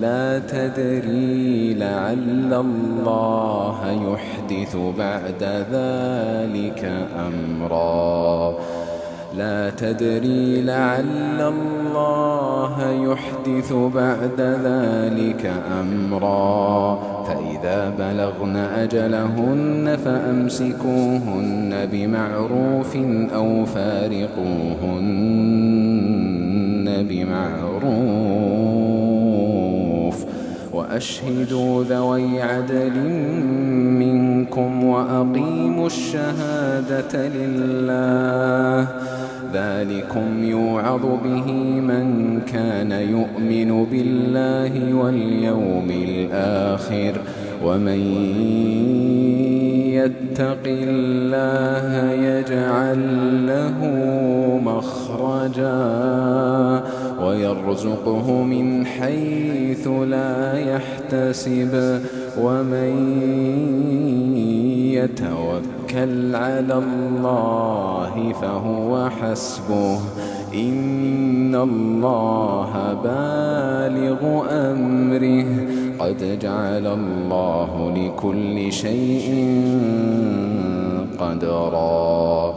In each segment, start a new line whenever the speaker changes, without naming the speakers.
لا تدري لعل الله يحدث بعد ذلك أمرا لا تدري لعل الله يحدث بعد ذلك أمرا فإذا بلغن أجلهن فأمسكوهن بمعروف أو فارقوهن بمعروف وأشهدوا ذوي عدل منكم وأقيموا الشهادة لله ذلكم يوعظ به من كان يؤمن بالله واليوم الآخر ومن يتق الله يجعل له مخرجاً يرزقه من حيث لا يحتسب ومن يتوكل على الله فهو حسبه إن الله بالغ أمره قد جعل الله لكل شيء قدرا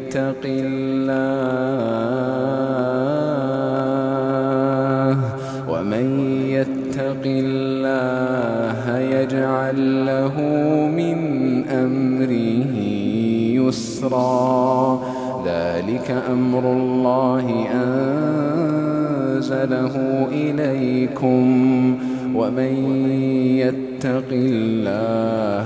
يتق الله ومن يتق الله يجعل له من أمره يسرا ذلك أمر الله أنزله إليكم ومن يتق الله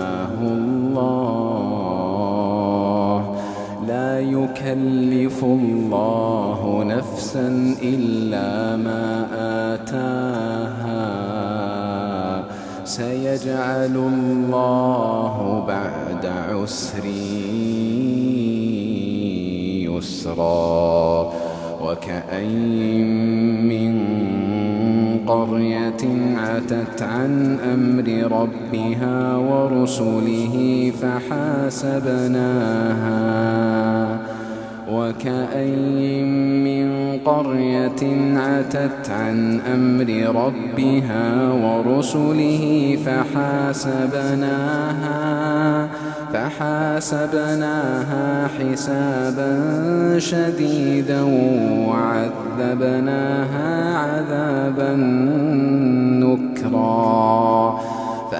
يكلف الله نفسا إلا ما آتاها سيجعل الله بعد عسر يسرا وكأين من قرية عتت عن أمر ربها ورسله فحاسبناها وكأي من قرية عتت عن أمر ربها ورسله فحاسبناها فحاسبناها حسابا شديدا وعذبناها عذابا نكرا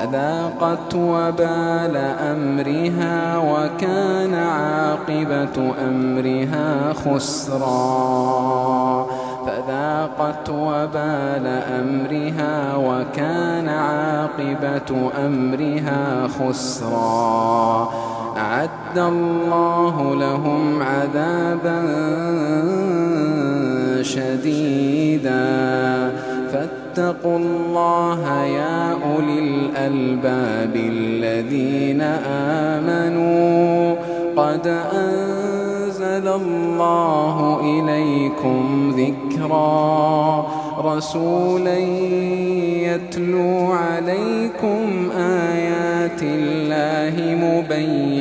فذاقت وبال أمرها وكان عاقبة أمرها خسرا فذاقت وبال أمرها وكان عاقبة أمرها خسرا أعد الله لهم عذابا شديدا فاتقوا الله يا أولي الألباب الذين آمنوا قد أنزل الله إليكم ذكرا رسولا يتلو عليكم آيات الله مبينا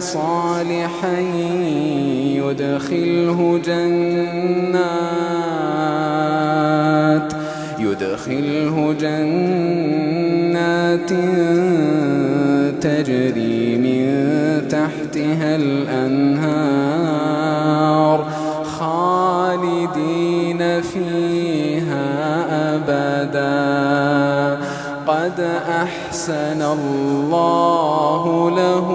صالحا يدخله جنات يدخله جنات تجري من تحتها الأنهار خالدين فيها قد أحسن الله له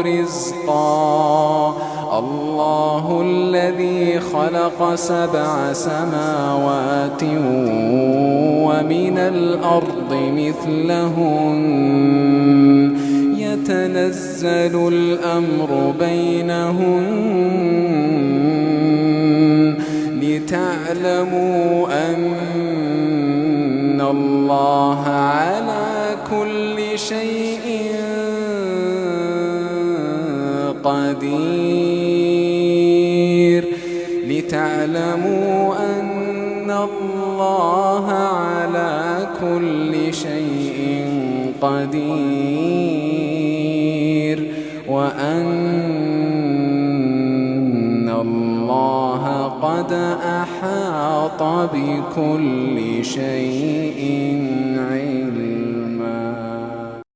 رزقا الله الذي خلق سبع سماوات ومن الأرض مثلهن يتنزل الأمر بينهن لتعلموا أن الله على كل شيء قدير لتعلموا أن الله على كل شيء قدير وأن الله قد أحب أحاط بكل شيء علما